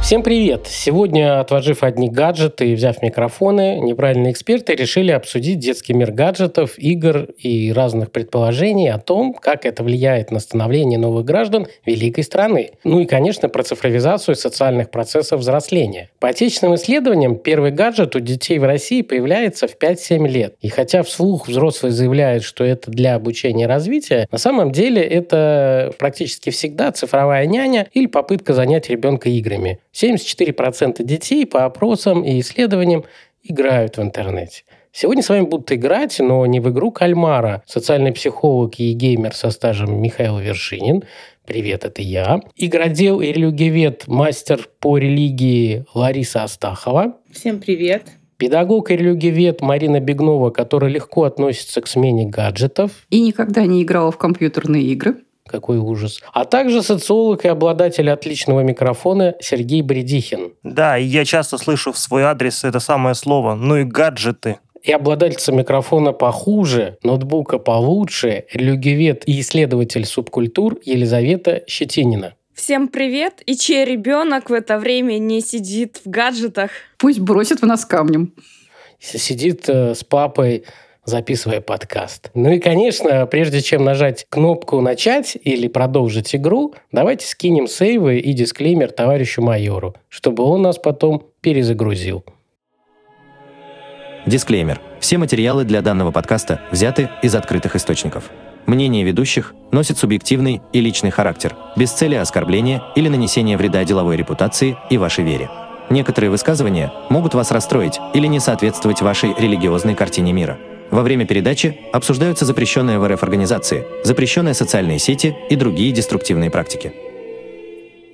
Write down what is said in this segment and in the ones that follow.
Всем привет! Сегодня, отложив одни гаджеты и взяв микрофоны, неправильные эксперты решили обсудить детский мир гаджетов, игр и разных предположений о том, как это влияет на становление новых граждан великой страны. Ну и, конечно, про цифровизацию социальных процессов взросления. По отечественным исследованиям, первый гаджет у детей в России появляется в 5-7 лет. И хотя вслух взрослые заявляют, что это для обучения и развития, на самом деле это практически всегда цифровая няня или попытка занять ребенка играми. 74% детей по опросам и исследованиям играют в интернете. Сегодня с вами будут играть, но не в игру кальмара. Социальный психолог и геймер со стажем Михаил Вершинин. Привет, это я. Игродел и религиовед, мастер по религии Лариса Астахова. Всем привет. Педагог и религиовед Марина Бегнова, которая легко относится к смене гаджетов. И никогда не играла в компьютерные игры. Какой ужас. А также социолог и обладатель отличного микрофона Сергей Бредихин. Да, и я часто слышу в свой адрес это самое слово. Ну и гаджеты. И обладательца микрофона похуже, ноутбука получше, религиовед и исследователь субкультур Елизавета Щетинина. Всем привет! И чей ребенок в это время не сидит в гаджетах? Пусть бросит в нас камнем. Сидит э, с папой записывая подкаст. Ну и, конечно, прежде чем нажать кнопку «Начать» или «Продолжить игру», давайте скинем сейвы и дисклеймер товарищу майору, чтобы он нас потом перезагрузил. Дисклеймер. Все материалы для данного подкаста взяты из открытых источников. Мнение ведущих носит субъективный и личный характер, без цели оскорбления или нанесения вреда деловой репутации и вашей вере. Некоторые высказывания могут вас расстроить или не соответствовать вашей религиозной картине мира – во время передачи обсуждаются запрещенные в РФ организации, запрещенные социальные сети и другие деструктивные практики.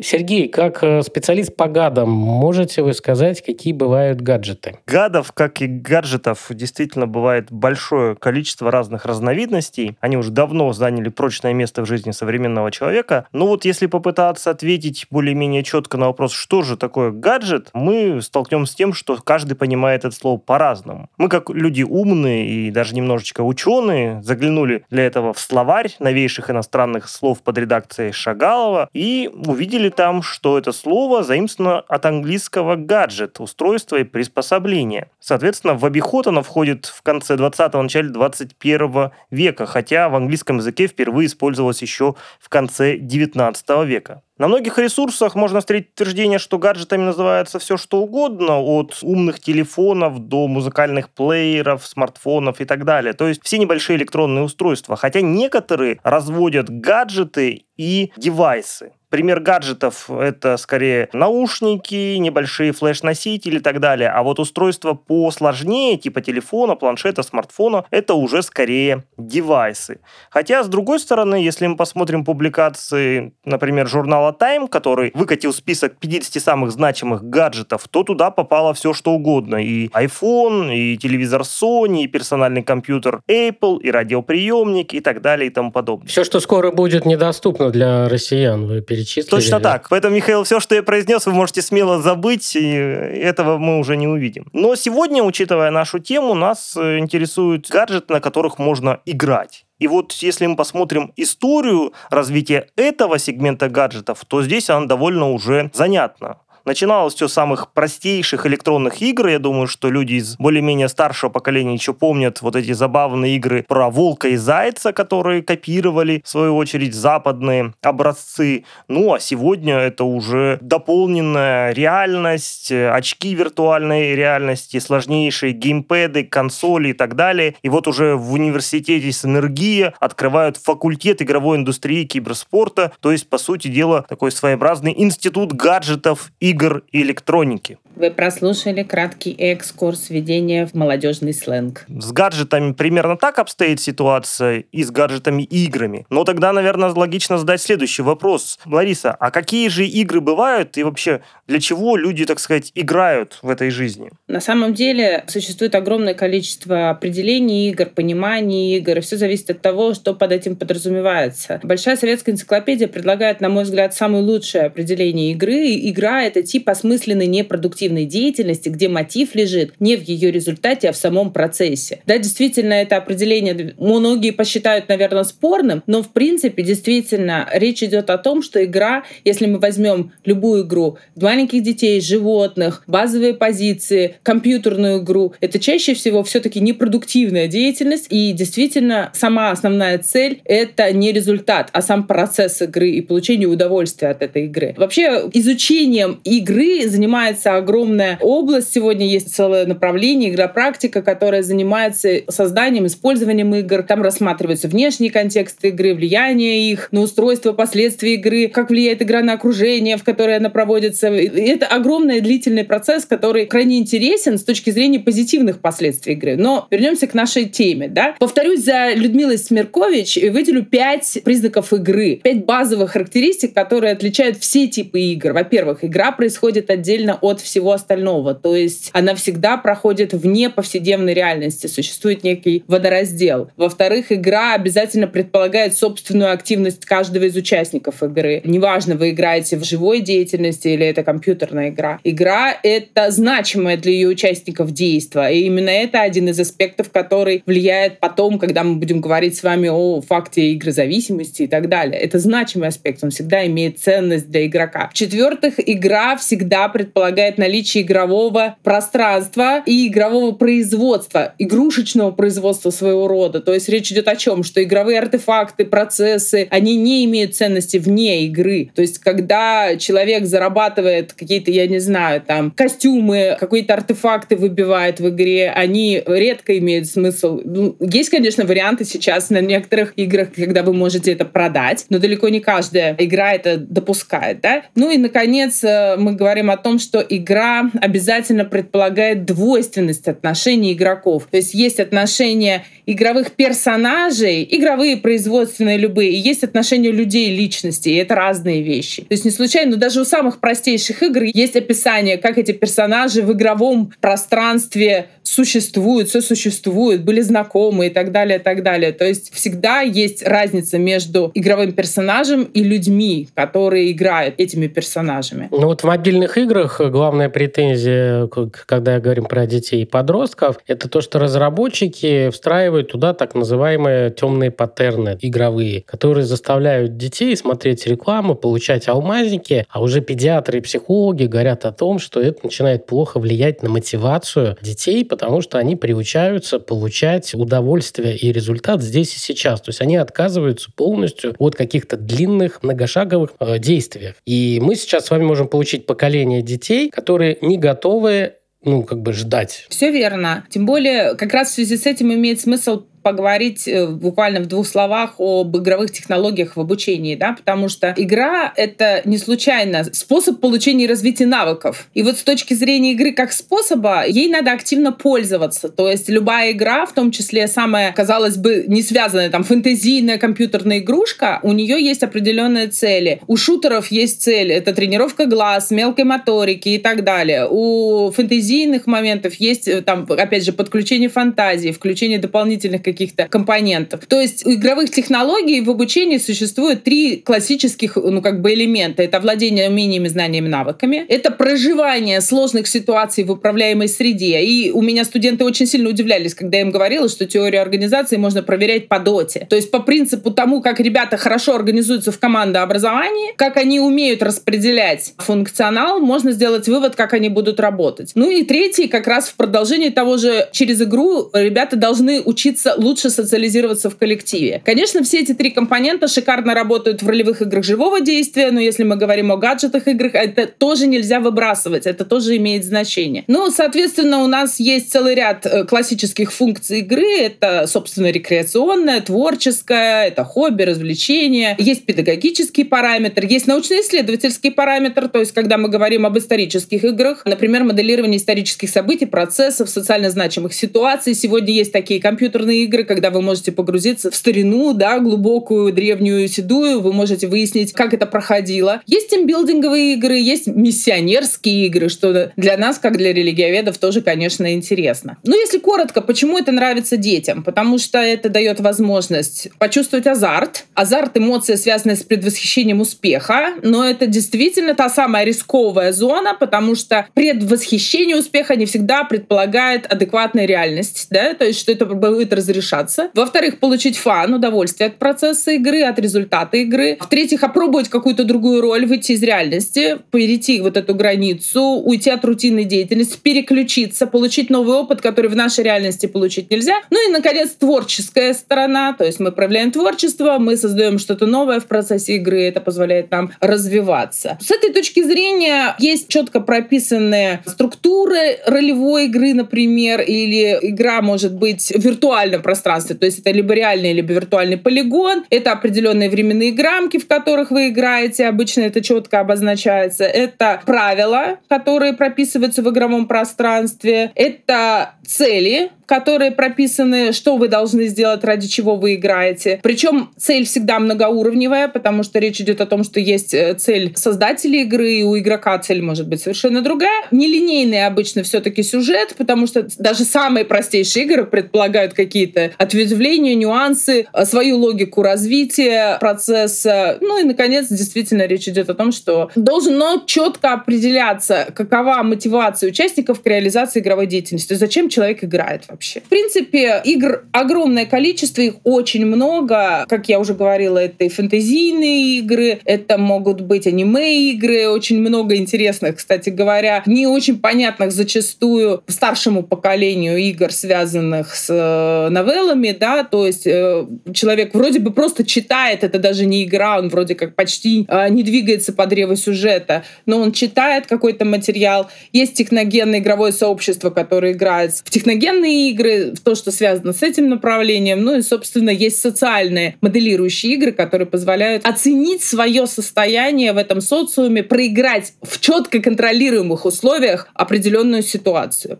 Сергей, как э, специалист по гадам, можете вы сказать, какие бывают гаджеты? Гадов, как и гаджетов, действительно бывает большое количество разных разновидностей. Они уже давно заняли прочное место в жизни современного человека. Но вот если попытаться ответить более-менее четко на вопрос, что же такое гаджет, мы столкнемся с тем, что каждый понимает это слово по-разному. Мы, как люди умные и даже немножечко ученые, заглянули для этого в словарь новейших иностранных слов под редакцией Шагалова и увидели увидели там, что это слово заимствовано от английского гаджет, устройство и приспособление. Соответственно, в обиход оно входит в конце 20-го, начале 21 века, хотя в английском языке впервые использовалось еще в конце 19 века. На многих ресурсах можно встретить утверждение, что гаджетами называется все что угодно, от умных телефонов до музыкальных плееров, смартфонов и так далее. То есть все небольшие электронные устройства. Хотя некоторые разводят гаджеты и девайсы. Пример гаджетов – это скорее наушники, небольшие флеш-носители и так далее. А вот устройства посложнее, типа телефона, планшета, смартфона – это уже скорее девайсы. Хотя, с другой стороны, если мы посмотрим публикации, например, журнала Time, который выкатил список 50 самых значимых гаджетов, то туда попало все, что угодно. И iPhone, и телевизор Sony, и персональный компьютер Apple, и радиоприемник, и так далее, и тому подобное. Все, что скоро будет недоступно для россиян, вы перечислили перечислили. Точно так. Поэтому, Михаил, все, что я произнес, вы можете смело забыть, и этого мы уже не увидим. Но сегодня, учитывая нашу тему, нас э, интересуют гаджеты, на которых можно играть. И вот если мы посмотрим историю развития этого сегмента гаджетов, то здесь она довольно уже занятна. Начиналось все с самых простейших электронных игр. Я думаю, что люди из более-менее старшего поколения еще помнят вот эти забавные игры про волка и зайца, которые копировали, в свою очередь, западные образцы. Ну, а сегодня это уже дополненная реальность, очки виртуальной реальности, сложнейшие геймпэды, консоли и так далее. И вот уже в университете Синергия открывают факультет игровой индустрии киберспорта, то есть, по сути дела, такой своеобразный институт гаджетов и игр и электроники. Вы прослушали краткий экскурс введения в молодежный сленг. С гаджетами примерно так обстоит ситуация и с гаджетами и играми. Но тогда, наверное, логично задать следующий вопрос. Лариса, а какие же игры бывают и вообще для чего люди, так сказать, играют в этой жизни? На самом деле существует огромное количество определений игр, пониманий игр, и все зависит от того, что под этим подразумевается. Большая советская энциклопедия предлагает, на мой взгляд, самое лучшее определение игры. Игра — это тип осмысленной непродуктивной деятельности, где мотив лежит не в ее результате, а в самом процессе. Да, действительно, это определение многие посчитают, наверное, спорным, но в принципе, действительно, речь идет о том, что игра, если мы возьмем любую игру, маленьких детей, животных, базовые позиции, компьютерную игру, это чаще всего все-таки непродуктивная деятельность, и действительно сама основная цель — это не результат, а сам процесс игры и получение удовольствия от этой игры. Вообще, изучением игры занимается огромная область. Сегодня есть целое направление, игропрактика, которая занимается созданием, использованием игр. Там рассматриваются внешние контексты игры, влияние их на устройство, последствия игры, как влияет игра на окружение, в которое она проводится. И это огромный длительный процесс, который крайне интересен с точки зрения позитивных последствий игры. Но вернемся к нашей теме. Да? Повторюсь за Людмилой Смеркович и выделю пять признаков игры, пять базовых характеристик, которые отличают все типы игр. Во-первых, игра происходит отдельно от всего остального. То есть она всегда проходит вне повседневной реальности. Существует некий водораздел. Во-вторых, игра обязательно предполагает собственную активность каждого из участников игры. Неважно, вы играете в живой деятельности или это компьютерная игра. Игра — это значимое для ее участников действие. И именно это один из аспектов, который влияет потом, когда мы будем говорить с вами о факте игры зависимости и так далее. Это значимый аспект, он всегда имеет ценность для игрока. В-четвертых, игра всегда предполагает наличие игрового пространства и игрового производства, игрушечного производства своего рода. То есть речь идет о чем? Что игровые артефакты, процессы, они не имеют ценности вне игры. То есть когда человек зарабатывает какие-то, я не знаю, там, костюмы, какие-то артефакты выбивает в игре, они редко имеют смысл. Ну, есть, конечно, варианты сейчас на некоторых играх, когда вы можете это продать, но далеко не каждая игра это допускает. Да? Ну и, наконец, э, мы говорим о том, что игра обязательно предполагает двойственность отношений игроков. То есть есть отношения игровых персонажей, игровые, производственные, любые, и есть отношения людей, личности, и это разные вещи. То есть не случайно, но даже у самых простейших игр есть описание, как эти персонажи в игровом пространстве существуют, сосуществуют, были знакомы и так далее, и так далее. То есть всегда есть разница между игровым персонажем и людьми, которые играют этими персонажами. Ну вот в мобильных играх главная претензия, когда говорим про детей и подростков, это то, что разработчики встраивают туда так называемые темные паттерны игровые, которые заставляют детей смотреть рекламу, получать алмазники, а уже педиатры и психологи говорят о том, что это начинает плохо влиять на мотивацию детей, потому что они приучаются получать удовольствие и результат здесь и сейчас. То есть они отказываются полностью от каких-то длинных, многошаговых э, действий. И мы сейчас с вами можем получить поколение детей, которые не готовы ну, как бы ждать. Все верно. Тем более, как раз в связи с этим имеет смысл поговорить э, буквально в двух словах об игровых технологиях в обучении, да, потому что игра — это не случайно способ получения и развития навыков. И вот с точки зрения игры как способа, ей надо активно пользоваться. То есть любая игра, в том числе самая, казалось бы, не связанная, там, фэнтезийная компьютерная игрушка, у нее есть определенные цели. У шутеров есть цель — это тренировка глаз, мелкой моторики и так далее. У фэнтезийных моментов есть, э, там, опять же, подключение фантазии, включение дополнительных каких-то компонентов. То есть у игровых технологий в обучении существует три классических ну, как бы элемента. Это владение умениями, знаниями, навыками. Это проживание сложных ситуаций в управляемой среде. И у меня студенты очень сильно удивлялись, когда я им говорила, что теорию организации можно проверять по доте. То есть по принципу тому, как ребята хорошо организуются в командообразовании, как они умеют распределять функционал, можно сделать вывод, как они будут работать. Ну и третий, как раз в продолжении того же, через игру ребята должны учиться лучше социализироваться в коллективе. Конечно, все эти три компонента шикарно работают в ролевых играх живого действия, но если мы говорим о гаджетах играх, это тоже нельзя выбрасывать, это тоже имеет значение. Ну, соответственно, у нас есть целый ряд э, классических функций игры. Это, собственно, рекреационная, творческая, это хобби, развлечение. Есть педагогический параметр, есть научно-исследовательский параметр, то есть когда мы говорим об исторических играх, например, моделирование исторических событий, процессов, социально значимых ситуаций. Сегодня есть такие компьютерные игры, когда вы можете погрузиться в старину, да, глубокую, древнюю, седую, вы можете выяснить, как это проходило. Есть тимбилдинговые игры, есть миссионерские игры, что для нас, как для религиоведов, тоже, конечно, интересно. Но если коротко, почему это нравится детям? Потому что это дает возможность почувствовать азарт. Азарт — эмоция, связанная с предвосхищением успеха, но это действительно та самая рисковая зона, потому что предвосхищение успеха не всегда предполагает адекватную реальность, да, то есть что это будет разрешаться. Во-вторых, получить фан, удовольствие от процесса игры, от результата игры. В-третьих, опробовать какую-то другую роль, выйти из реальности, перейти вот эту границу, уйти от рутинной деятельности, переключиться, получить новый опыт, который в нашей реальности получить нельзя. Ну и, наконец, творческая сторона, то есть мы проявляем творчество, мы создаем что-то новое в процессе игры, это позволяет нам развиваться. С этой точки зрения есть четко прописанные структуры ролевой игры, например, или игра может быть в виртуальном пространстве, то есть это либо реальный, либо виртуальный полигон, это определенные временные рамки, в которых вы играете, обычно это четко обозначается, это правила, которые прописываются в игровом пространстве, это цели, которые прописаны, что вы должны сделать, ради чего вы играете. Причем цель всегда многоуровневая, потому что речь идет о том, что есть э, цель создателей игры, и у игрока цель может быть совершенно другая. Нелинейный обычно все-таки сюжет, потому что даже самые простейшие игры предполагают какие-то ответвления, нюансы, э, свою логику развития процесса. Ну и, наконец, действительно речь идет о том, что должно четко определяться, какова мотивация участников к реализации игровой деятельности, зачем человек играет вообще. В принципе, игр огромное количество, их очень много. Как я уже говорила, это и фэнтезийные игры, это могут быть аниме-игры, очень много интересных, кстати говоря, не очень понятных зачастую старшему поколению игр, связанных с э, новеллами, да, то есть э, человек вроде бы просто читает, это даже не игра, он вроде как почти э, не двигается по древу сюжета, но он читает какой-то материал. Есть техногенное игровое сообщество, которое играет в техногенные игры, в то, что связано с этим направлением. Ну и, собственно, есть социальные моделирующие игры, которые позволяют оценить свое состояние в этом социуме, проиграть в четко контролируемых условиях определенную ситуацию.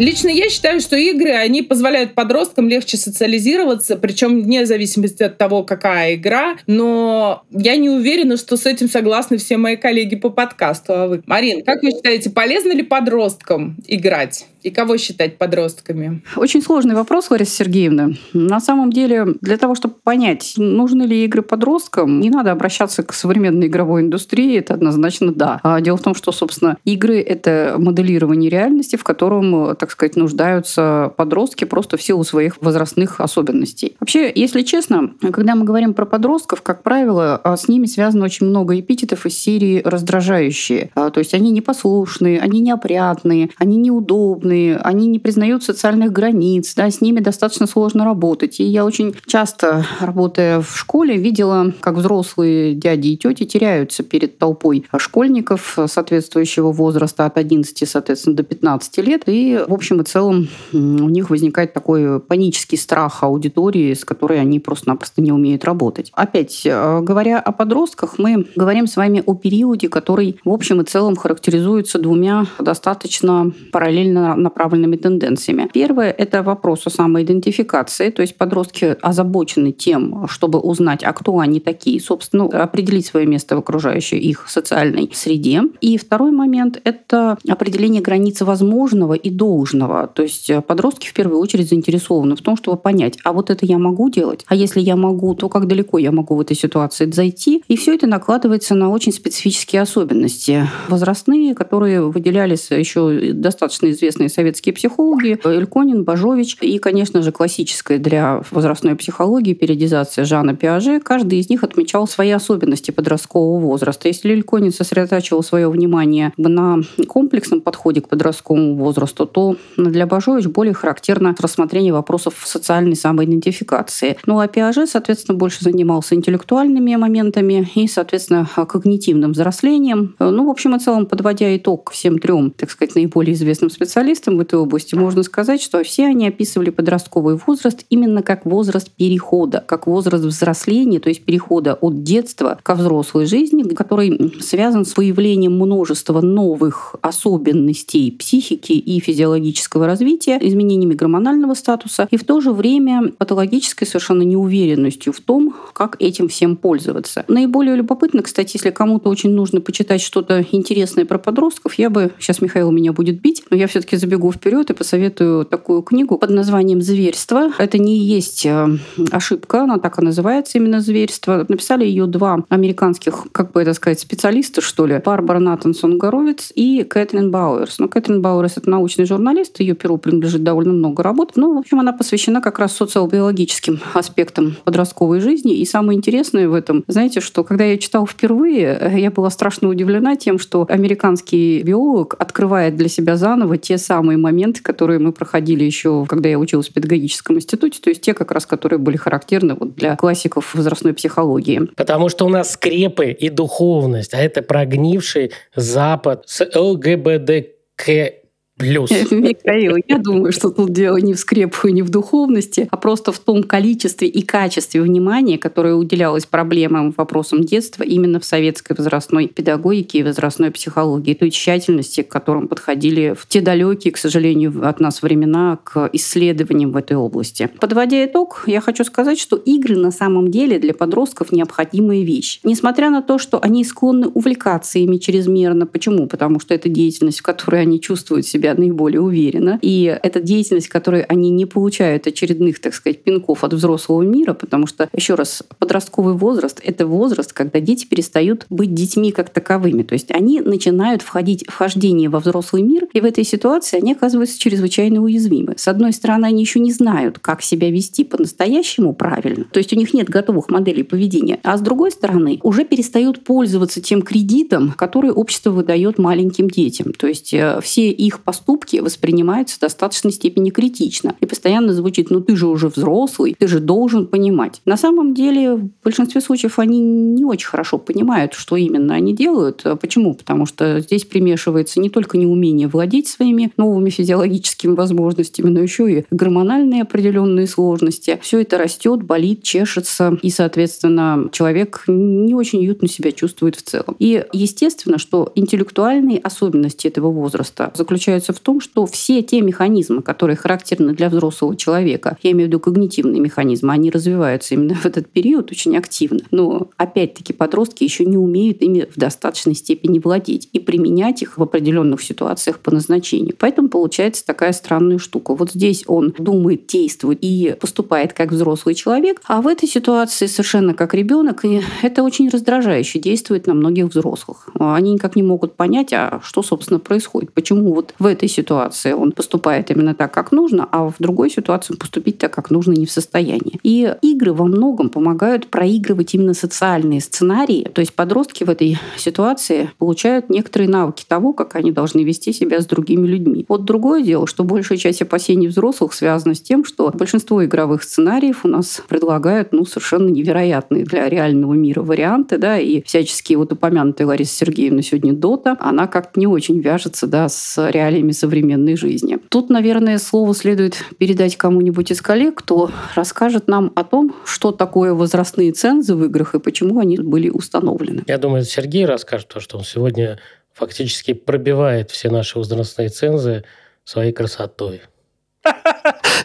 Лично я считаю, что игры, они позволяют подросткам легче социализироваться, причем вне зависимости от того, какая игра, но я не уверена, что с этим согласны все мои коллеги по подкасту. А вы? Марин, как вы считаете, полезно ли подросткам играть? И кого считать подростками? Очень сложный вопрос, Лариса Сергеевна. На самом деле, для того, чтобы понять, нужны ли игры подросткам, не надо обращаться к современной игровой индустрии, это однозначно да. А дело в том, что, собственно, игры — это моделирование реальности, в котором, так сказать, нуждаются подростки просто в силу своих возрастных особенностей. Вообще, если честно, когда мы говорим про подростков, как правило, с ними связано очень много эпитетов из серии раздражающие. А, то есть они непослушные, они неопрятные, они неудобные, трудные, они не признают социальных границ, да, с ними достаточно сложно работать. И я очень часто, работая в школе, видела, как взрослые дяди и тети теряются перед толпой школьников соответствующего возраста от 11, соответственно, до 15 лет. И, в общем и целом, у них возникает такой панический страх аудитории, с которой они просто-напросто не умеют работать. Опять, э, говоря о подростках, мы говорим с вами о периоде, который, в общем и целом, характеризуется двумя достаточно параллельно направленными тенденциями. Первое – это вопрос о самоидентификации, то есть подростки озабочены тем, чтобы узнать, а кто они такие, собственно, определить свое место в окружающей их социальной среде. И второй момент – это определение границы возможного и должного. То есть подростки в первую очередь заинтересованы в том, чтобы понять, а вот это я могу делать, а если я могу, то как далеко я могу в этой ситуации зайти. И все это накладывается на очень специфические особенности возрастные, которые выделялись еще достаточно известные советские психологи Эльконин, Бажович и, конечно же, классическая для возрастной психологии периодизация Жана Пиаже. Каждый из них отмечал свои особенности подросткового возраста. Если Эльконин сосредотачивал свое внимание на комплексном подходе к подростковому возрасту, то для Бажович более характерно рассмотрение вопросов социальной самоидентификации. Ну а Пиаже, соответственно, больше занимался интеллектуальными моментами и, соответственно, когнитивным взрослением. Ну, в общем и целом, подводя итог всем трем, так сказать, наиболее известным специалистам в этой области, можно сказать, что все они описывали подростковый возраст именно как возраст перехода, как возраст взросления, то есть перехода от детства ко взрослой жизни, который связан с выявлением множества новых особенностей психики и физиологического развития, изменениями гормонального статуса и в то же время патологической совершенно неуверенностью в том, как этим всем пользоваться. Наиболее любопытно, кстати, если кому-то очень нужно почитать что-то интересное про подростков, я бы, сейчас Михаил меня будет бить, но я все-таки забегу вперед и посоветую такую книгу под названием «Зверство». Это не есть э, ошибка, она так и называется именно «Зверство». Написали ее два американских, как бы это сказать, специалиста, что ли, Барбара Натансон Горовец и Кэтрин Бауэрс. Но Кэтрин Бауэрс — это научный журналист, ее перу принадлежит довольно много работ. Ну, в общем, она посвящена как раз социобиологическим аспектам подростковой жизни. И самое интересное в этом, знаете, что когда я читала впервые, э, я была страшно удивлена тем, что американский биолог открывает для себя заново те самые моменты, которые мы проходили еще, когда я училась в педагогическом институте, то есть те как раз, которые были характерны вот для классиков возрастной психологии. Потому что у нас скрепы и духовность, а это прогнивший Запад с ЛГБТК плюс. Михаил, я думаю, что тут дело не в скрепах и не в духовности, а просто в том количестве и качестве внимания, которое уделялось проблемам, вопросам детства именно в советской возрастной педагогике и возрастной психологии, той тщательности, к которым подходили в те далекие, к сожалению, от нас времена к исследованиям в этой области. Подводя итог, я хочу сказать, что игры на самом деле для подростков необходимая вещь. Несмотря на то, что они склонны увлекаться ими чрезмерно. Почему? Потому что это деятельность, в которой они чувствуют себя себя наиболее уверенно. И это деятельность, которой они не получают очередных, так сказать, пинков от взрослого мира, потому что, еще раз, подростковый возраст — это возраст, когда дети перестают быть детьми как таковыми. То есть они начинают входить вхождение во взрослый мир, и в этой ситуации они оказываются чрезвычайно уязвимы. С одной стороны, они еще не знают, как себя вести по-настоящему правильно, то есть у них нет готовых моделей поведения, а с другой стороны, уже перестают пользоваться тем кредитом, который общество выдает маленьким детям. То есть э, все их поступки поступки воспринимаются в достаточной степени критично. И постоянно звучит, ну ты же уже взрослый, ты же должен понимать. На самом деле, в большинстве случаев они не очень хорошо понимают, что именно они делают. Почему? Потому что здесь примешивается не только неумение владеть своими новыми физиологическими возможностями, но еще и гормональные определенные сложности. Все это растет, болит, чешется, и, соответственно, человек не очень уютно себя чувствует в целом. И естественно, что интеллектуальные особенности этого возраста заключаются заключается в том, что все те механизмы, которые характерны для взрослого человека, я имею в виду когнитивные механизмы, они развиваются именно в этот период очень активно. Но опять-таки подростки еще не умеют ими в достаточной степени владеть и применять их в определенных ситуациях по назначению. Поэтому получается такая странная штука. Вот здесь он думает, действует и поступает как взрослый человек, а в этой ситуации совершенно как ребенок, и это очень раздражающе действует на многих взрослых. Они никак не могут понять, а что, собственно, происходит, почему вот в этой ситуации он поступает именно так, как нужно, а в другой ситуации поступить так, как нужно, не в состоянии. И игры во многом помогают проигрывать именно социальные сценарии. То есть подростки в этой ситуации получают некоторые навыки того, как они должны вести себя с другими людьми. Вот другое дело, что большая часть опасений взрослых связана с тем, что большинство игровых сценариев у нас предлагают ну, совершенно невероятные для реального мира варианты, да, и всяческие вот упомянутые Лариса Сергеевна сегодня Дота, она как-то не очень вяжется, да, с реальной реалиями современной жизни. Тут, наверное, слово следует передать кому-нибудь из коллег, кто расскажет нам о том, что такое возрастные цензы в играх и почему они были установлены. Я думаю, Сергей расскажет, то, что он сегодня фактически пробивает все наши возрастные цензы своей красотой.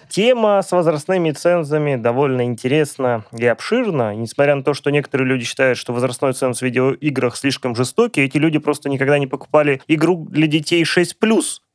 Тема с возрастными цензами довольно интересна и обширна. Несмотря на то, что некоторые люди считают, что возрастной ценз в видеоиграх слишком жестокий, эти люди просто никогда не покупали игру для детей 6+,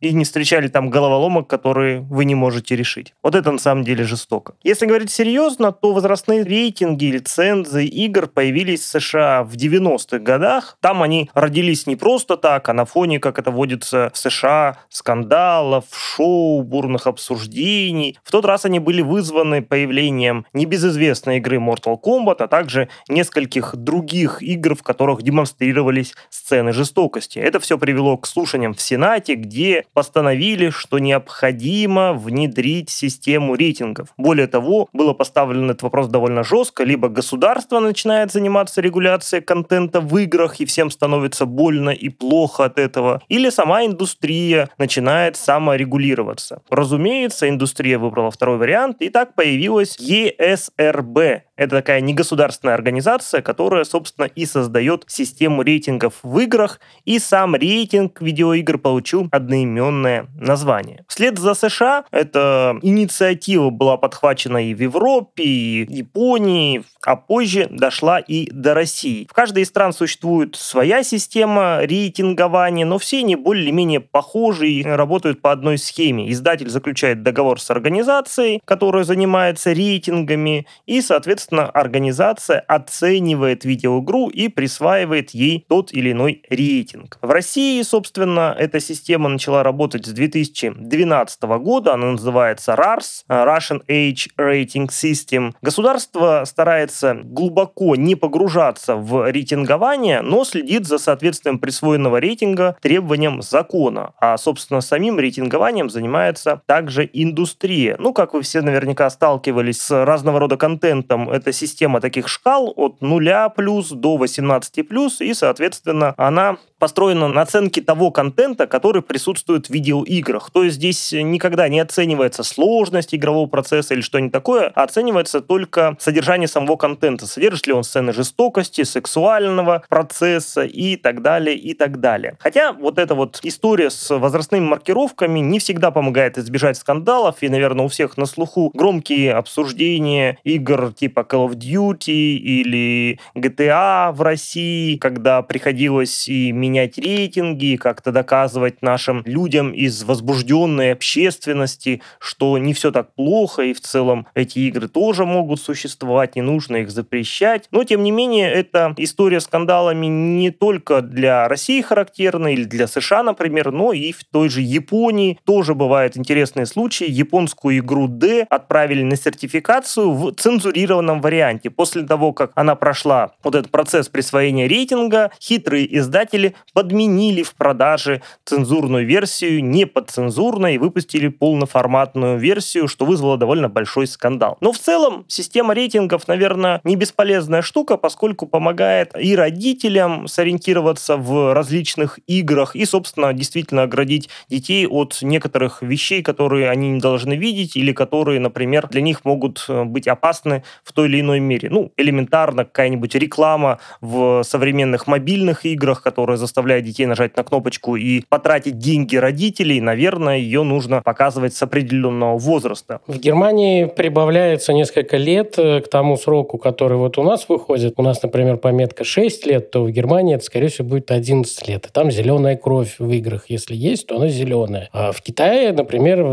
и не встречали там головоломок, которые вы не можете решить. Вот это на самом деле жестоко. Если говорить серьезно, то возрастные рейтинги, лицензии игр появились в США в 90-х годах. Там они родились не просто так, а на фоне, как это водится в США, скандалов, шоу, бурных обсуждений. В тот раз они были вызваны появлением небезызвестной игры Mortal Kombat, а также нескольких других игр, в которых демонстрировались сцены жестокости. Это все привело к слушаниям в Сенате, где постановили, что необходимо внедрить систему рейтингов. Более того, было поставлен этот вопрос довольно жестко. Либо государство начинает заниматься регуляцией контента в играх, и всем становится больно и плохо от этого, или сама индустрия начинает саморегулироваться. Разумеется, индустрия выбрала второй вариант, и так появилась ESRB, это такая негосударственная организация, которая, собственно, и создает систему рейтингов в играх, и сам рейтинг видеоигр получил одноименное название. Вслед за США эта инициатива была подхвачена и в Европе, и в Японии, а позже дошла и до России. В каждой из стран существует своя система рейтингования, но все они более-менее похожи и работают по одной схеме. Издатель заключает договор с организацией, которая занимается рейтингами, и, соответственно, организация оценивает видеоигру и присваивает ей тот или иной рейтинг. В России, собственно, эта система начала работать с 2012 года. Она называется RARS, Russian Age Rating System. Государство старается глубоко не погружаться в рейтингование, но следит за соответствием присвоенного рейтинга требованиям закона. А, собственно, самим рейтингованием занимается также индустрия. Ну, как вы все наверняка сталкивались с разного рода контентом, это система таких шкал от 0 плюс до 18 плюс, и, соответственно, она построена на оценке того контента, который присутствует в видеоиграх. То есть здесь никогда не оценивается сложность игрового процесса или что-нибудь такое, а оценивается только содержание самого контента. Содержит ли он сцены жестокости, сексуального процесса и так далее, и так далее. Хотя вот эта вот история с возрастными маркировками не всегда помогает избежать скандалов, и, наверное, у всех на слуху громкие обсуждения игр типа Call of Duty или GTA в России, когда приходилось и менять рейтинги, как-то доказывать нашим людям из возбужденной общественности, что не все так плохо, и в целом эти игры тоже могут существовать, не нужно их запрещать. Но, тем не менее, эта история скандалами не только для России характерна, или для США, например, но и в той же Японии тоже бывают интересные случаи. Японскую игру D отправили на сертификацию в цензурированном варианте. После того, как она прошла вот этот процесс присвоения рейтинга, хитрые издатели подменили в продаже цензурную версию не подцензурной и выпустили полноформатную версию, что вызвало довольно большой скандал. Но в целом система рейтингов, наверное, не бесполезная штука, поскольку помогает и родителям сориентироваться в различных играх и, собственно, действительно оградить детей от некоторых вещей, которые они не должны видеть или которые, например, для них могут э, быть опасны в той или иной мере. Ну, элементарно какая-нибудь реклама в современных мобильных играх, которая заставляет детей нажать на кнопочку и потратить деньги родителей, наверное, ее нужно показывать с определенного возраста. В Германии прибавляется несколько лет э, к тому сроку, который вот у нас выходит. У нас, например, пометка 6 лет, то в Германии это, скорее всего, будет 11 лет. И там зеленая кровь в играх. Если есть, то она зеленая. А в Китае, например,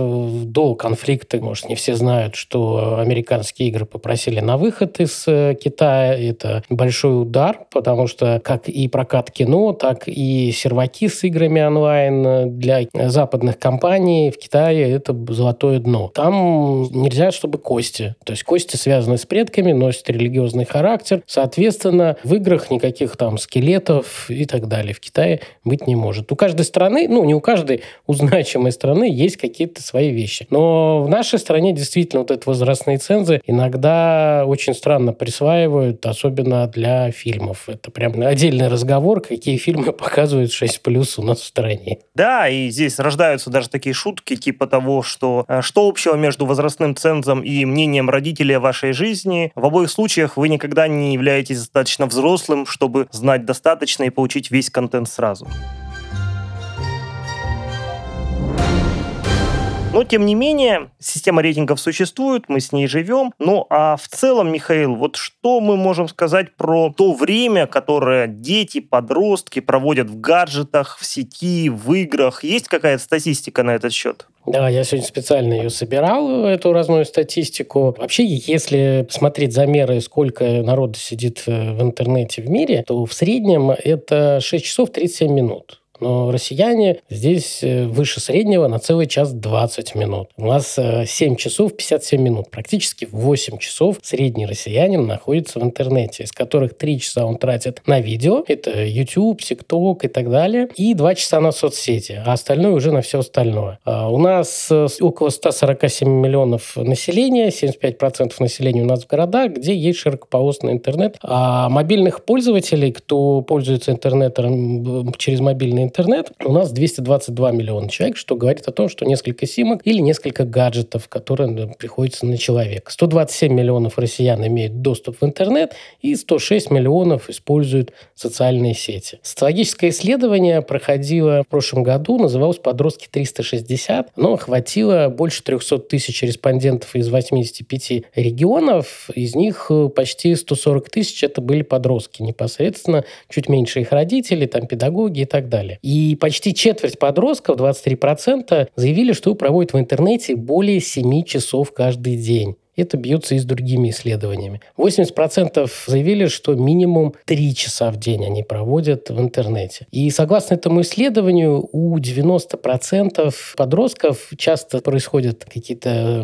до конфликта, может, не все знают, что американские игры попросили на выход из э, Китая. Это большой удар, потому что как и прокат кино, так и серваки с играми онлайн э, для западных компаний в Китае это золотое дно. Там нельзя, чтобы кости. То есть кости связаны с предками, носят религиозный характер. Соответственно, в играх никаких там скелетов и так далее в Китае быть не может. У каждой страны, ну не у каждой, у значимой страны есть какие-то свои вещи. Но в нашей стране действительно вот эти возрастные цензы иногда очень странно присваивают, особенно для фильмов. Это прям отдельный разговор, какие фильмы показывают 6 плюс у нас в стране. Да, и здесь рождаются даже такие шутки, типа того, что э, что общего между возрастным цензом и мнением родителей о вашей жизни. В обоих случаях вы никогда не являетесь достаточно взрослым, чтобы знать достаточно и получить весь контент сразу. Но, тем не менее, система рейтингов существует, мы с ней живем. Ну, а в целом, Михаил, вот что мы можем сказать про то время, которое дети, подростки проводят в гаджетах, в сети, в играх? Есть какая-то статистика на этот счет? Да, я сегодня специально ее собирал, эту разную статистику. Вообще, если смотреть замеры, сколько народу сидит э, в интернете в мире, то в среднем это 6 часов 37 минут. Но россияне здесь э, выше среднего на целый час 20 минут. У нас 7 э, часов 57 минут. Практически 8 часов средний россиянин находится в интернете, из которых 3 часа он тратит на видео. Это YouTube, TikTok и так далее. И 2 часа на соцсети, а остальное уже на все остальное. А у нас э, около 147 миллионов населения, 75% населения у нас в городах, где есть широкополосный интернет. А мобильных пользователей, кто пользуется интернетом через мобильный интернет, у нас 222 миллиона человек, что говорит о том, что несколько симок или несколько гаджетов, которые приходятся на человека. 127 миллионов россиян имеют доступ в интернет, и 106 миллионов используют социальные сети. Социологическое исследование проходило в прошлом году, называлось «Подростки 360». Оно охватило больше 300 тысяч респондентов из 85 регионов. Из них почти 140 тысяч это были подростки непосредственно, чуть меньше их родителей, там педагоги и так далее. И почти четверть подростков, 23%, заявили, что проводят в интернете более 7 часов каждый день. Это бьется и с другими исследованиями. 80% заявили, что минимум 3 часа в день они проводят в интернете. И согласно этому исследованию, у 90% подростков часто происходят какие-то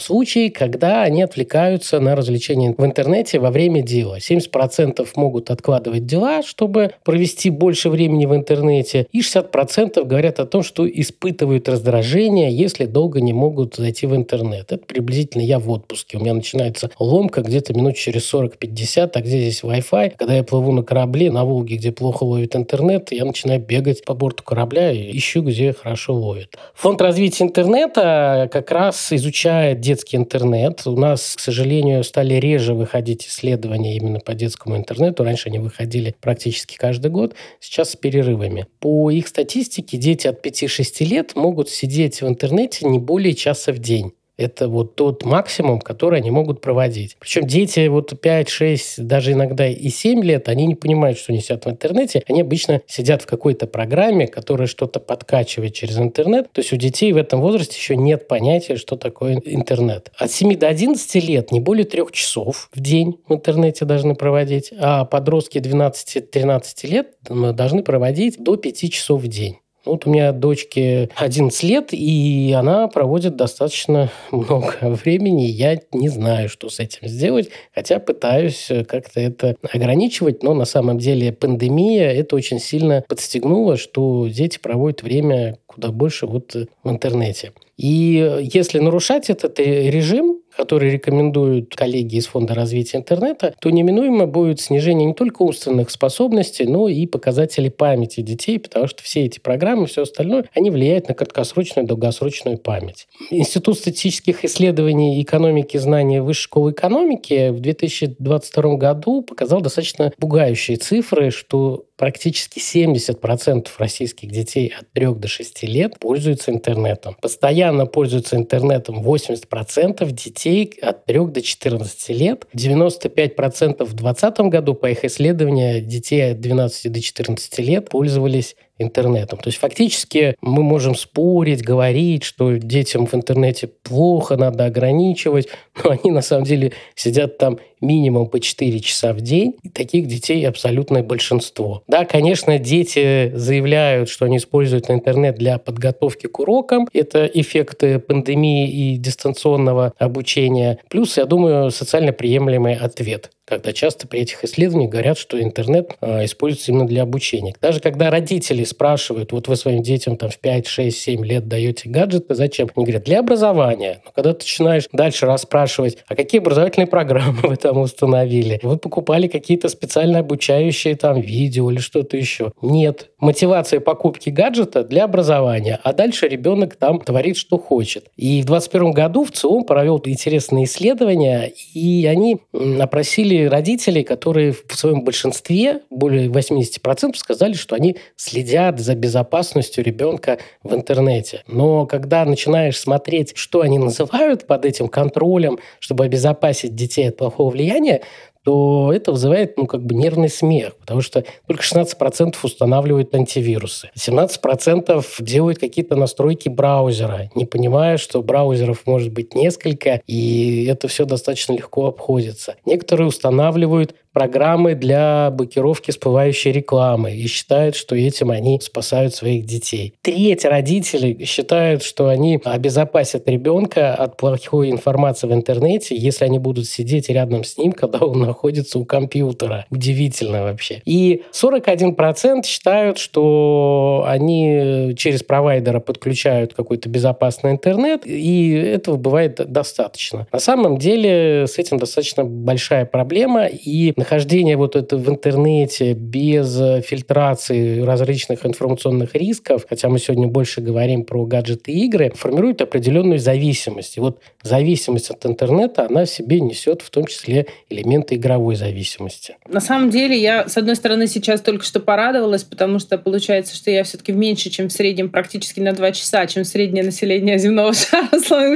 случаи, когда они отвлекаются на развлечения в интернете во время дела. 70% могут откладывать дела, чтобы провести больше времени в интернете, и 60% говорят о том, что испытывают раздражение, если долго не могут зайти в интернет. Это приблизительно я в отпуске. У меня начинается ломка где-то минут через 40-50, а где здесь Wi-Fi? Когда я плыву на корабле на Волге, где плохо ловит интернет, я начинаю бегать по борту корабля и ищу, где хорошо ловит. Фонд развития интернета как раз изучает детский интернет. У нас, к сожалению, стали реже выходить исследования именно по детскому интернету. Раньше они выходили практически каждый год, сейчас с перерывами. По их статистике, дети от 5-6 лет могут сидеть в интернете не более часа в день. Это вот тот максимум, который они могут проводить. Причем дети вот 5, 6, даже иногда и 7 лет, они не понимают, что они сидят в интернете. Они обычно сидят в какой-то программе, которая что-то подкачивает через интернет. То есть у детей в этом возрасте еще нет понятия, что такое интернет. От 7 до 11 лет не более 3 часов в день в интернете должны проводить, а подростки 12-13 лет должны проводить до 5 часов в день. Вот у меня дочке 11 лет, и она проводит достаточно много времени. Я не знаю, что с этим сделать, хотя пытаюсь как-то это ограничивать, но на самом деле пандемия это очень сильно подстегнула, что дети проводят время куда больше вот в интернете. И если нарушать этот режим, который рекомендуют коллеги из Фонда развития интернета, то неминуемо будет снижение не только умственных способностей, но и показателей памяти детей, потому что все эти программы, все остальное, они влияют на краткосрочную и долгосрочную память. Институт статистических исследований экономики знаний Высшей школы экономики в 2022 году показал достаточно пугающие цифры, что практически 70% российских детей от 3 до 6 лет пользуются интернетом. Постоянно пользуются интернетом 80% детей от 3 до 14 лет. 95% в 2020 году, по их исследованиям, детей от 12 до 14 лет пользовались интернетом. То есть фактически мы можем спорить, говорить, что детям в интернете плохо, надо ограничивать, но они на самом деле сидят там минимум по 4 часа в день, и таких детей абсолютное большинство. Да, конечно, дети заявляют, что они используют интернет для подготовки к урокам. Это эффекты пандемии и дистанционного обучения. Плюс, я думаю, социально приемлемый ответ когда часто при этих исследованиях говорят, что интернет э, используется именно для обучения. Даже когда родители спрашивают, вот вы своим детям там в 5, 6, 7 лет даете гаджеты, зачем? Они говорят, для образования. Но когда ты начинаешь дальше расспрашивать, а какие образовательные программы вы там установили? Вы покупали какие-то специально обучающие там видео или что-то еще? Нет, мотивация покупки гаджета для образования, а дальше ребенок там творит, что хочет. И в 2021 году в ЦИОМ провел интересные исследования, и они опросили родителей, которые в своем большинстве, более 80%, сказали, что они следят за безопасностью ребенка в интернете. Но когда начинаешь смотреть, что они называют под этим контролем, чтобы обезопасить детей от плохого влияния, то это вызывает, ну, как бы нервный смех, потому что только 16% устанавливают антивирусы, 17% делают какие-то настройки браузера, не понимая, что браузеров может быть несколько, и это все достаточно легко обходится. Некоторые устанавливают программы для блокировки всплывающей рекламы и считают, что этим они спасают своих детей. Треть родителей считают, что они обезопасят ребенка от плохой информации в интернете, если они будут сидеть рядом с ним, когда он находится у компьютера. Удивительно вообще. И 41% считают, что они через провайдера подключают какой-то безопасный интернет, и этого бывает достаточно. На самом деле с этим достаточно большая проблема, и нахождение вот это в интернете без фильтрации различных информационных рисков, хотя мы сегодня больше говорим про гаджеты и игры, формирует определенную зависимость. И вот зависимость от интернета, она в себе несет в том числе элементы игровой зависимости. На самом деле я, с одной стороны, сейчас только что порадовалась, потому что получается, что я все-таки меньше, чем в среднем, практически на два часа, чем среднее население земного шара,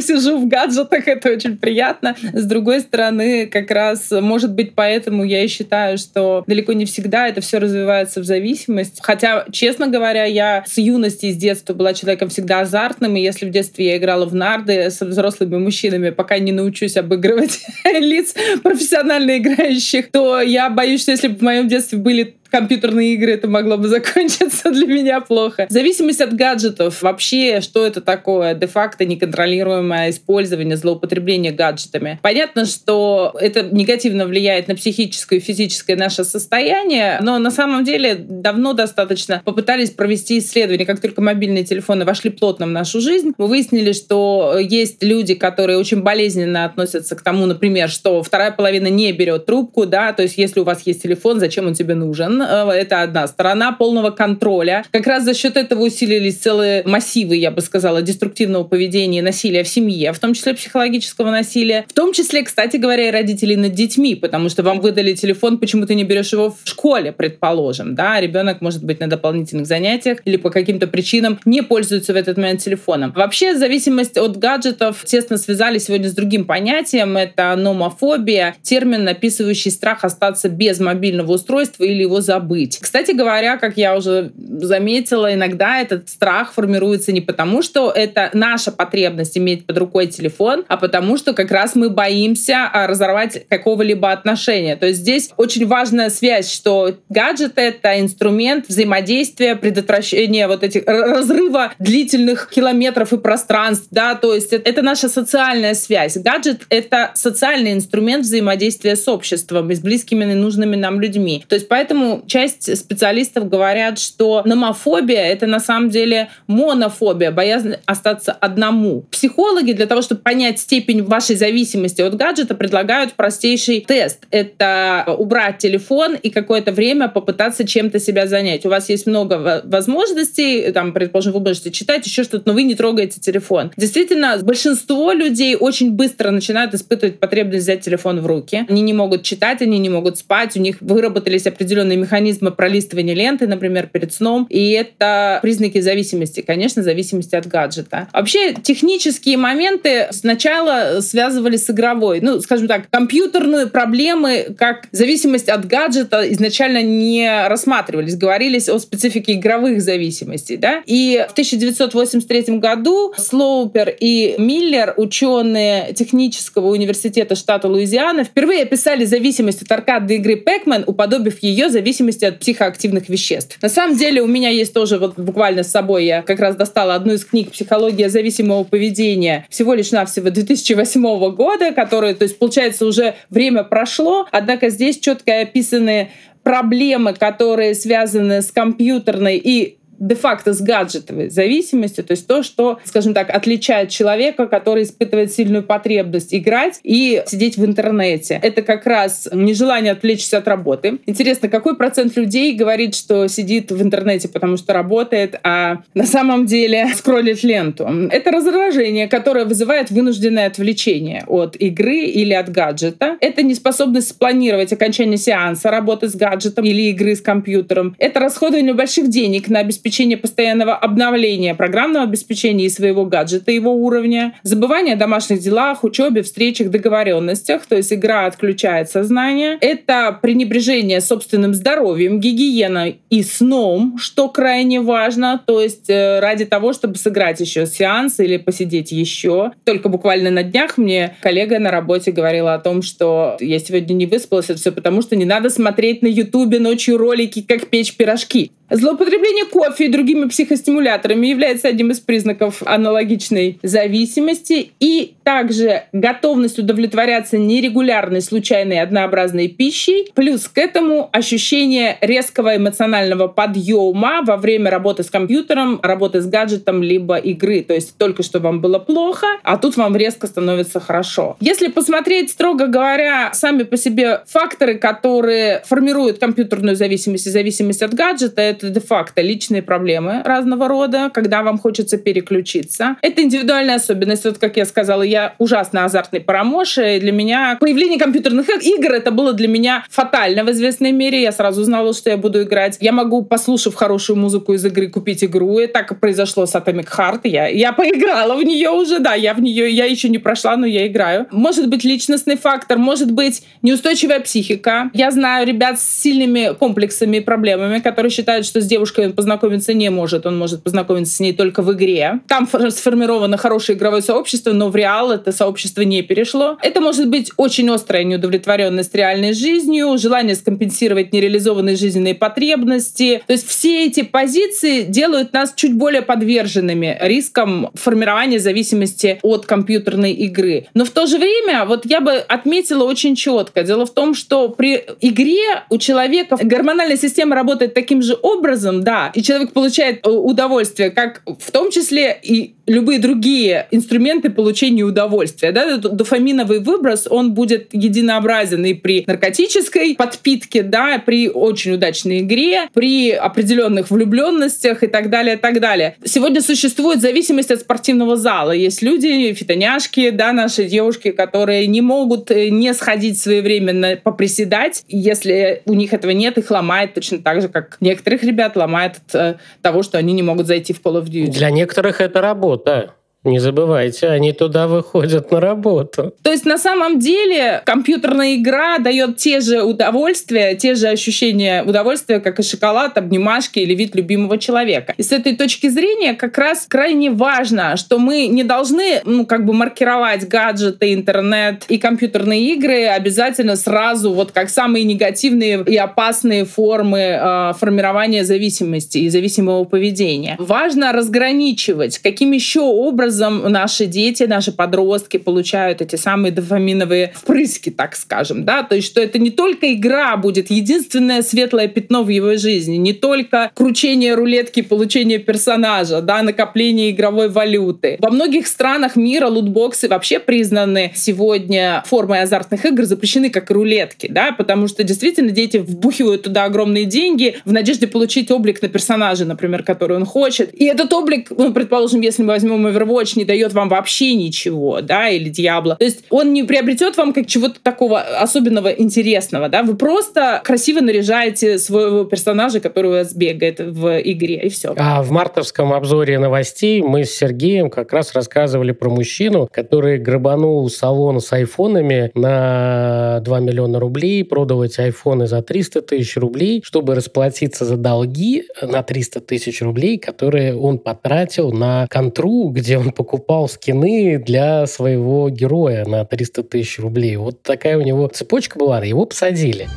сижу в гаджетах, это очень приятно. С другой стороны, как раз, может быть, поэтому я и считаю, что далеко не всегда это все развивается в зависимость. Хотя, честно говоря, я с юности, с детства была человеком всегда азартным, и если в детстве я играла в нарды с взрослыми мужчинами, пока не научусь обыгрывать лиц профессионально играющих, то я боюсь, что если бы в моем детстве были компьютерные игры, это могло бы закончиться для меня плохо. Зависимость от гаджетов. Вообще, что это такое? Де-факто неконтролируемое использование, злоупотребление гаджетами. Понятно, что это негативно влияет на психическое и физическое наше состояние, но на самом деле давно достаточно попытались провести исследование. Как только мобильные телефоны вошли плотно в нашу жизнь, мы выяснили, что есть люди, которые очень болезненно относятся к тому, например, что вторая половина не берет трубку, да, то есть если у вас есть телефон, зачем он тебе нужен? Э, это одна сторона полного контроля. Как раз за счет этого усилились целые массивы, я бы сказала, деструктивного поведения и насилия в семье, в том числе психологического насилия. В том числе, кстати говоря, и родителей над детьми, потому что вам выдали телефон, почему ты не берешь его в школе, предположим. Да? Ребенок может быть на дополнительных занятиях или по каким-то причинам не пользуется в этот момент телефоном. Вообще, зависимость от гаджетов тесно связали сегодня с другим понятием. Это номофобия, термин, описывающий страх остаться без мобильного устройства или его забыть. Кстати говоря, как я уже заметила, иногда этот страх формируется не потому, что это наша потребность иметь под рукой телефон, а потому что как раз мы боимся а, разорвать какого-либо отношения. То есть здесь очень важная связь, что гаджет — это инструмент взаимодействия, предотвращения вот этих разрыва длительных километров и пространств, да, то есть это наша социальная связь. Гаджет — это социальный инструмент взаимодействия с обществом с близкими и нужными нам людьми. То есть поэтому часть специалистов говорят, что номофобия — это на самом деле монофобия, боязнь остаться одному. Психологи для того, чтобы понять степень вашей зависимости от гаджета, предлагают простейший тест. Это убрать телефон и какое-то время попытаться чем-то себя занять. У вас есть много возможностей, там, предположим, вы можете читать еще что-то, но вы не трогаете телефон. Действительно, большинство людей очень быстро начинают испытывать потребность взять телефон в руки. Они не могут читать, они не могут спать, у них выработались определенные механизмы механизмы пролистывания ленты, например, перед сном. И это признаки зависимости, конечно, зависимости от гаджета. Вообще, технические моменты сначала связывали с игровой. Ну, скажем так, компьютерные проблемы, как зависимость от гаджета, изначально не рассматривались. Говорились о специфике игровых зависимостей. Да? И в 1983 году Слоупер и Миллер, ученые технического университета штата Луизиана, впервые описали зависимость от аркадной игры Pac-Man, уподобив ее зависимости зависимости от психоактивных веществ. На самом деле у меня есть тоже вот буквально с собой, я как раз достала одну из книг «Психология зависимого поведения» всего лишь навсего 2008 года, который, то есть получается уже время прошло, однако здесь четко описаны проблемы, которые связаны с компьютерной и де-факто с гаджетовой зависимостью, то есть то, что, скажем так, отличает человека, который испытывает сильную потребность играть и сидеть в интернете. Это как раз нежелание отвлечься от работы. Интересно, какой процент людей говорит, что сидит в интернете, потому что работает, а на самом деле скроллит ленту? Это раздражение, которое вызывает вынужденное отвлечение от игры или от гаджета. Это неспособность спланировать окончание сеанса работы с гаджетом или игры с компьютером. Это расходование больших денег на обеспечение постоянного обновления программного обеспечения и своего гаджета, его уровня. Забывание о домашних делах, учебе, встречах, договоренностях, то есть игра отключает сознание. Это пренебрежение собственным здоровьем, гигиеной и сном, что крайне важно, то есть э, ради того, чтобы сыграть еще сеанс или посидеть еще. Только буквально на днях мне коллега на работе говорила о том, что я сегодня не выспалась, это все потому, что не надо смотреть на Ютубе ночью ролики, как печь пирожки. Злоупотребление кофе и другими психостимуляторами является одним из признаков аналогичной зависимости. И также готовность удовлетворяться нерегулярной, случайной, однообразной пищей. Плюс к этому ощущение резкого эмоционального подъема во время работы с компьютером, работы с гаджетом, либо игры. То есть только что вам было плохо, а тут вам резко становится хорошо. Если посмотреть, строго говоря, сами по себе факторы, которые формируют компьютерную зависимость и зависимость от гаджета, это де-факто личные проблемы разного рода, когда вам хочется переключиться. Это индивидуальная особенность. Вот как я сказала, я ужасно азартный парамоша, и для меня появление компьютерных игр это было для меня фатально в известной мере. Я сразу знала, что я буду играть. Я могу, послушав хорошую музыку из игры, купить игру. И так произошло с Atomic Heart. Я, я поиграла в нее уже, да, я в нее, я еще не прошла, но я играю. Может быть личностный фактор, может быть неустойчивая психика. Я знаю ребят с сильными комплексами и проблемами, которые считают, что с девушкой он познакомиться не может, он может познакомиться с ней только в игре. Там сформировано хорошее игровое сообщество, но в реал это сообщество не перешло. Это может быть очень острая неудовлетворенность реальной жизнью, желание скомпенсировать нереализованные жизненные потребности. То есть все эти позиции делают нас чуть более подверженными рискам формирования зависимости от компьютерной игры. Но в то же время, вот я бы отметила очень четко. Дело в том, что при игре у человека гормональная система работает таким же образом, да, и человек получает э, удовольствие, как в том числе и любые другие инструменты получения удовольствия. Да? Дофаминовый выброс, он будет единообразен и при наркотической подпитке, да, при очень удачной игре, при определенных влюбленностях и так далее, и так далее. Сегодня существует зависимость от спортивного зала. Есть люди, фитоняшки, да, наши девушки, которые не могут э, не сходить своевременно поприседать. Если у них этого нет, их ломает точно так же, как некоторых ребят ломает от того, что они не могут зайти в Call of Duty. Для некоторых это работа. Не забывайте, они туда выходят на работу. То есть на самом деле компьютерная игра дает те же удовольствия, те же ощущения удовольствия, как и шоколад, обнимашки или вид любимого человека. И с этой точки зрения как раз крайне важно, что мы не должны, ну, как бы маркировать гаджеты, интернет и компьютерные игры обязательно сразу вот как самые негативные и опасные формы э, формирования зависимости и зависимого поведения. Важно разграничивать, каким еще образом образом наши дети, наши подростки получают эти самые дофаминовые впрыски, так скажем, да, то есть что это не только игра будет единственное светлое пятно в его жизни, не только кручение рулетки, получение персонажа, да, накопление игровой валюты. Во многих странах мира лутбоксы вообще признаны сегодня формой азартных игр, запрещены как рулетки, да, потому что действительно дети вбухивают туда огромные деньги в надежде получить облик на персонажа, например, который он хочет. И этот облик, ну, предположим, если мы возьмем Overwatch, Overwatch не дает вам вообще ничего, да, или Diablo. То есть он не приобретет вам как чего-то такого особенного интересного, да, вы просто красиво наряжаете своего персонажа, который у вас бегает в игре, и все. А в мартовском обзоре новостей мы с Сергеем как раз рассказывали про мужчину, который грабанул салон с айфонами на 2 миллиона рублей, продал эти айфоны за 300 тысяч рублей, чтобы расплатиться за долги на 300 тысяч рублей, которые он потратил на контру, где он покупал скины для своего героя на 300 тысяч рублей. Вот такая у него цепочка была, его посадили.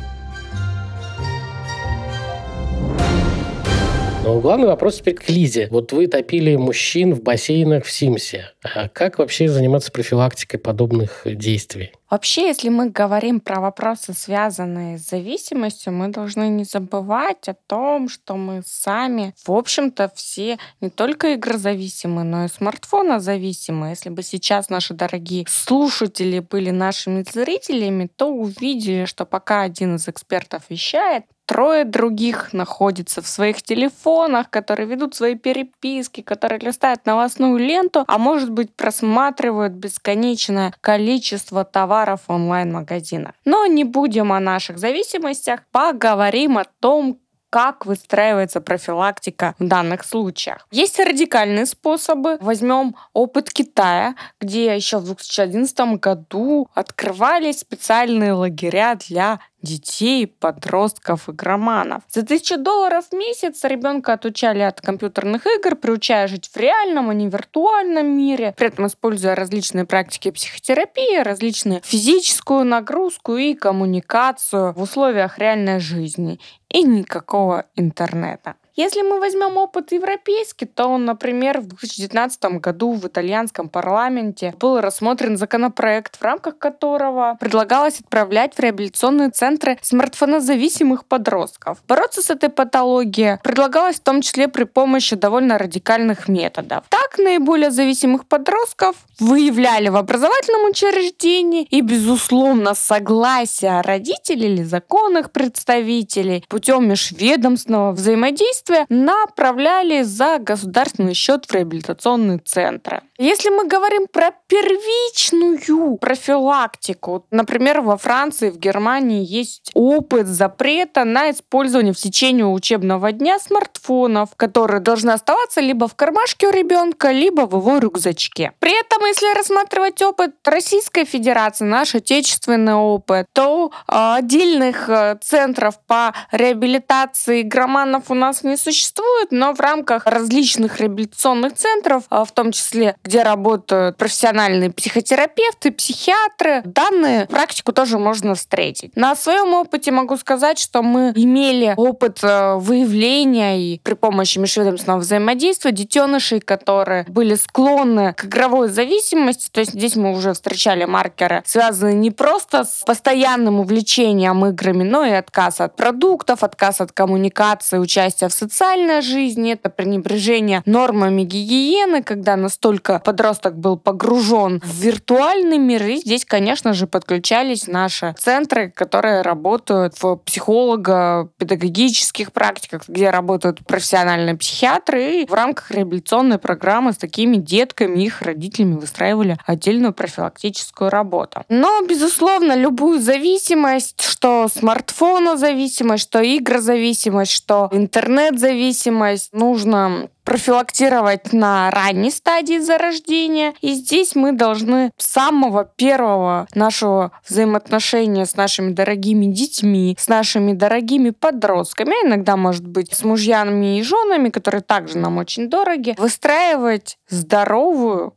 Но главный вопрос теперь к Лизе. Вот вы топили мужчин в бассейнах в Симсе. А как вообще заниматься профилактикой подобных действий? Вообще, если мы говорим про вопросы, связанные с зависимостью, мы должны не забывать о том, что мы сами, в общем-то, все не только игрозависимы, но и смартфонозависимы. Если бы сейчас наши дорогие слушатели были нашими зрителями, то увидели, что пока один из экспертов вещает, трое других находятся в своих телефонах, которые ведут свои переписки, которые листают новостную ленту, а может быть просматривают бесконечное количество товаров в онлайн-магазинах. Но не будем о наших зависимостях, поговорим о том, как выстраивается профилактика в данных случаях. Есть радикальные способы. Возьмем опыт Китая, где еще в 2011 году открывались специальные лагеря для детей, подростков, игроманов. За тысячу долларов в месяц ребенка отучали от компьютерных игр, приучая жить в реальном, а не виртуальном мире, при этом используя различные практики психотерапии, различные физическую нагрузку и коммуникацию в условиях реальной жизни и никакого интернета. Если мы возьмем опыт европейский, то, например, в 2019 году в итальянском парламенте был рассмотрен законопроект, в рамках которого предлагалось отправлять в реабилитационные центры смартфонозависимых подростков. Бороться с этой патологией предлагалось в том числе при помощи довольно радикальных методов. Так, наиболее зависимых подростков выявляли в образовательном учреждении и, безусловно, согласие родителей или законных представителей путем межведомственного взаимодействия действия направляли за государственный счет в реабилитационные центры. Если мы говорим про первичную профилактику, например, во Франции, в Германии есть опыт запрета на использование в течение учебного дня смартфонов, которые должны оставаться либо в кармашке у ребенка, либо в его рюкзачке. При этом, если рассматривать опыт Российской Федерации, наш отечественный опыт, то а, отдельных э, центров по реабилитации громанов у нас не существует, но в рамках различных реабилитационных центров, а, в том числе, где работают профессиональные психотерапевты, психиатры, данную практику тоже можно встретить. На своем опыте могу сказать, что мы имели опыт э, выявления и при помощи межведомственного взаимодействия детенышей, которые были склонны к игровой зависимости. То есть здесь мы уже встречали маркеры, связанные не просто с постоянным увлечением играми, но и отказ от продуктов, отказ от коммуникации, участия в социальной жизни, это пренебрежение нормами гигиены, когда настолько подросток был погружен в виртуальный мир. И здесь, конечно же, подключались наши центры, которые работают в психолого-педагогических практиках, где работают профессиональные психиатры. И в рамках реабилитационной программы с такими детками их родителями выстраивали отдельную профилактическую работу. Но, безусловно, любую зависимость, что смартфона-зависимость, что игрозависимость, что интернет интернет-зависимость нужно профилактировать на ранней стадии зарождения. И здесь мы должны с самого первого нашего взаимоотношения с нашими дорогими детьми, с нашими дорогими подростками, а иногда, может быть, с мужьями и женами, которые также нам очень дороги, выстраивать здоровую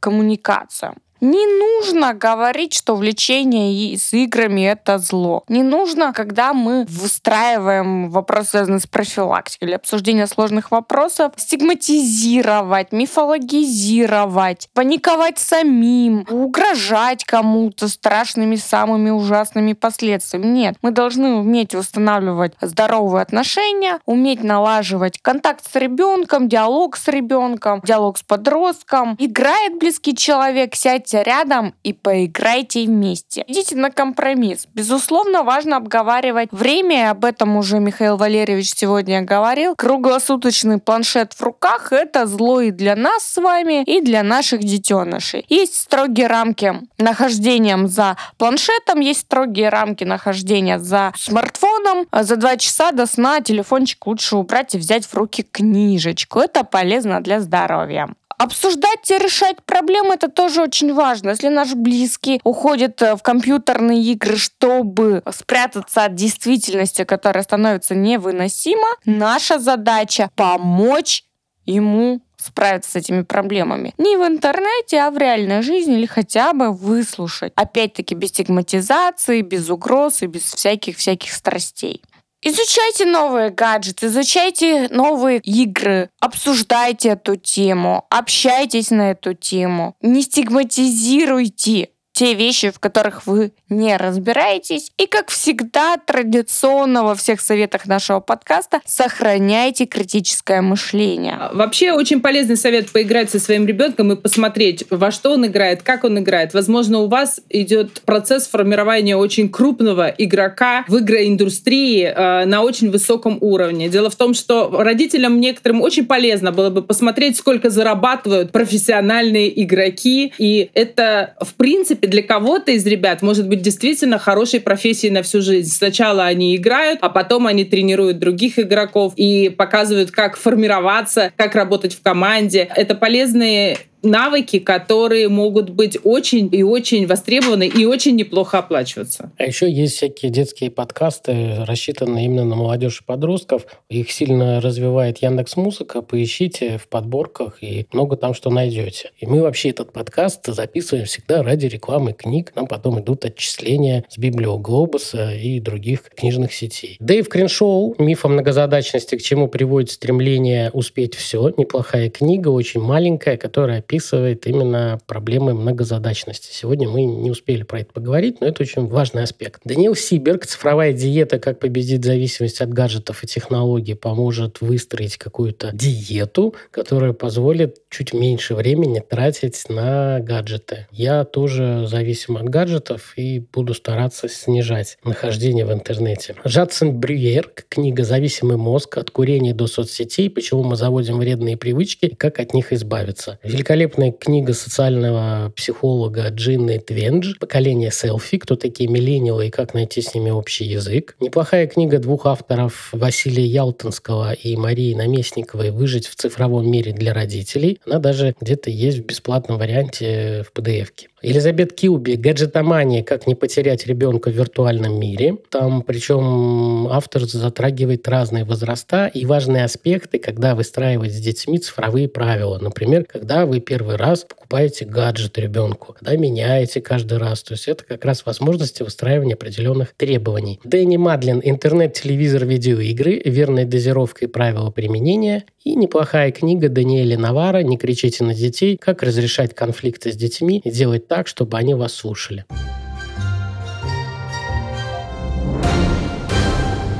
коммуникацию. Не нужно говорить, что влечение с играми — это зло. Не нужно, когда мы выстраиваем вопрос, связанный с профилактикой или обсуждением сложных вопросов, стигматизировать, мифологизировать, паниковать самим, угрожать кому-то страшными, самыми ужасными последствиями. Нет, мы должны уметь восстанавливать здоровые отношения, уметь налаживать контакт с ребенком, диалог с ребенком, диалог с подростком. Играет близкий человек, сядь сядьте рядом и поиграйте вместе. Идите на компромисс. Безусловно, важно обговаривать время, об этом уже Михаил Валерьевич сегодня говорил. Круглосуточный планшет в руках — это зло и для нас с вами, и для наших детенышей. Есть строгие рамки нахождением за планшетом, есть строгие рамки нахождения за смартфоном. За два часа до сна телефончик лучше убрать и взять в руки книжечку. Это полезно для здоровья. Обсуждать и решать проблемы это тоже очень важно. Если наш близкий уходит э, в компьютерные игры, чтобы спрятаться от действительности, которая становится невыносима, наша задача помочь ему справиться с этими проблемами. Не в интернете, а в реальной жизни или хотя бы выслушать. Опять-таки без стигматизации, без угроз и без всяких-всяких страстей. Изучайте новые гаджеты, изучайте новые игры, обсуждайте эту тему, общайтесь на эту тему, не стигматизируйте те вещи, в которых вы не разбираетесь. И, как всегда, традиционно во всех советах нашего подкаста, сохраняйте критическое мышление. А, вообще, очень полезный совет поиграть со своим ребенком и посмотреть, во что он играет, как он играет. Возможно, у вас идет процесс формирования очень крупного игрока в игроиндустрии э, на очень высоком уровне. Дело в том, что родителям некоторым очень полезно было бы посмотреть, сколько зарабатывают профессиональные игроки. И это, в принципе, для кого-то из ребят может быть действительно хорошей профессией на всю жизнь. Сначала они играют, а потом они тренируют других игроков и показывают, как формироваться, как работать в команде. Это полезные навыки, которые могут быть очень и очень востребованы и очень неплохо оплачиваться. А еще есть всякие детские подкасты, рассчитанные именно на молодежь и подростков. Их сильно развивает Яндекс Музыка. Поищите в подборках и много там что найдете. И мы вообще этот подкаст записываем всегда ради рекламы книг. Нам потом идут отчисления с Библиоглобуса и других книжных сетей. Дэйв Криншоу «Миф о многозадачности. К чему приводит стремление успеть все». Неплохая книга, очень маленькая, которая описывает именно проблемы многозадачности. Сегодня мы не успели про это поговорить, но это очень важный аспект. Даниил Сиберг «Цифровая диета. Как победить зависимость от гаджетов и технологий» поможет выстроить какую-то диету, которая позволит чуть меньше времени тратить на гаджеты. Я тоже зависим от гаджетов и буду стараться снижать нахождение в интернете. Жадсон Брюер, книга «Зависимый мозг. От курения до соцсетей. Почему мы заводим вредные привычки и как от них избавиться». Великолепно великолепная книга социального психолога Джинны Твендж «Поколение селфи. Кто такие миллениалы и как найти с ними общий язык». Неплохая книга двух авторов Василия Ялтинского и Марии Наместниковой «Выжить в цифровом мире для родителей». Она даже где-то есть в бесплатном варианте в PDF-ке. Елизабет Килби «Гаджетомания. Как не потерять ребенка в виртуальном мире». Там причем автор затрагивает разные возраста и важные аспекты, когда выстраивать с детьми цифровые правила. Например, когда вы первый раз покупаете гаджет ребенку, когда меняете каждый раз. То есть это как раз возможности выстраивания определенных требований. Дэнни Мадлин «Интернет, телевизор, видеоигры. Верная дозировка и правила применения». И неплохая книга Даниэля Навара «Не кричите на детей. Как разрешать конфликты с детьми и делать так, чтобы они вас слушали.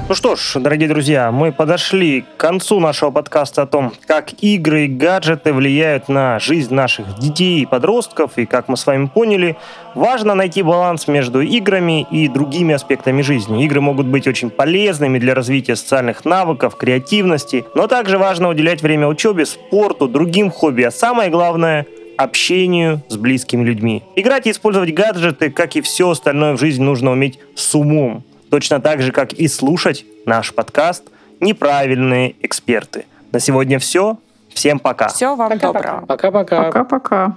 Ну что ж, дорогие друзья, мы подошли к концу нашего подкаста о том, как игры и гаджеты влияют на жизнь наших детей и подростков, и как мы с вами поняли, важно найти баланс между играми и другими аспектами жизни. Игры могут быть очень полезными для развития социальных навыков, креативности, но также важно уделять время учебе, спорту, другим хобби, а самое главное общению с близкими людьми. Играть и использовать гаджеты, как и все остальное в жизни, нужно уметь с умом. Точно так же, как и слушать наш подкаст «Неправильные эксперты». На сегодня все. Всем пока. Всего вам доброго. Пока-пока. Пока-пока.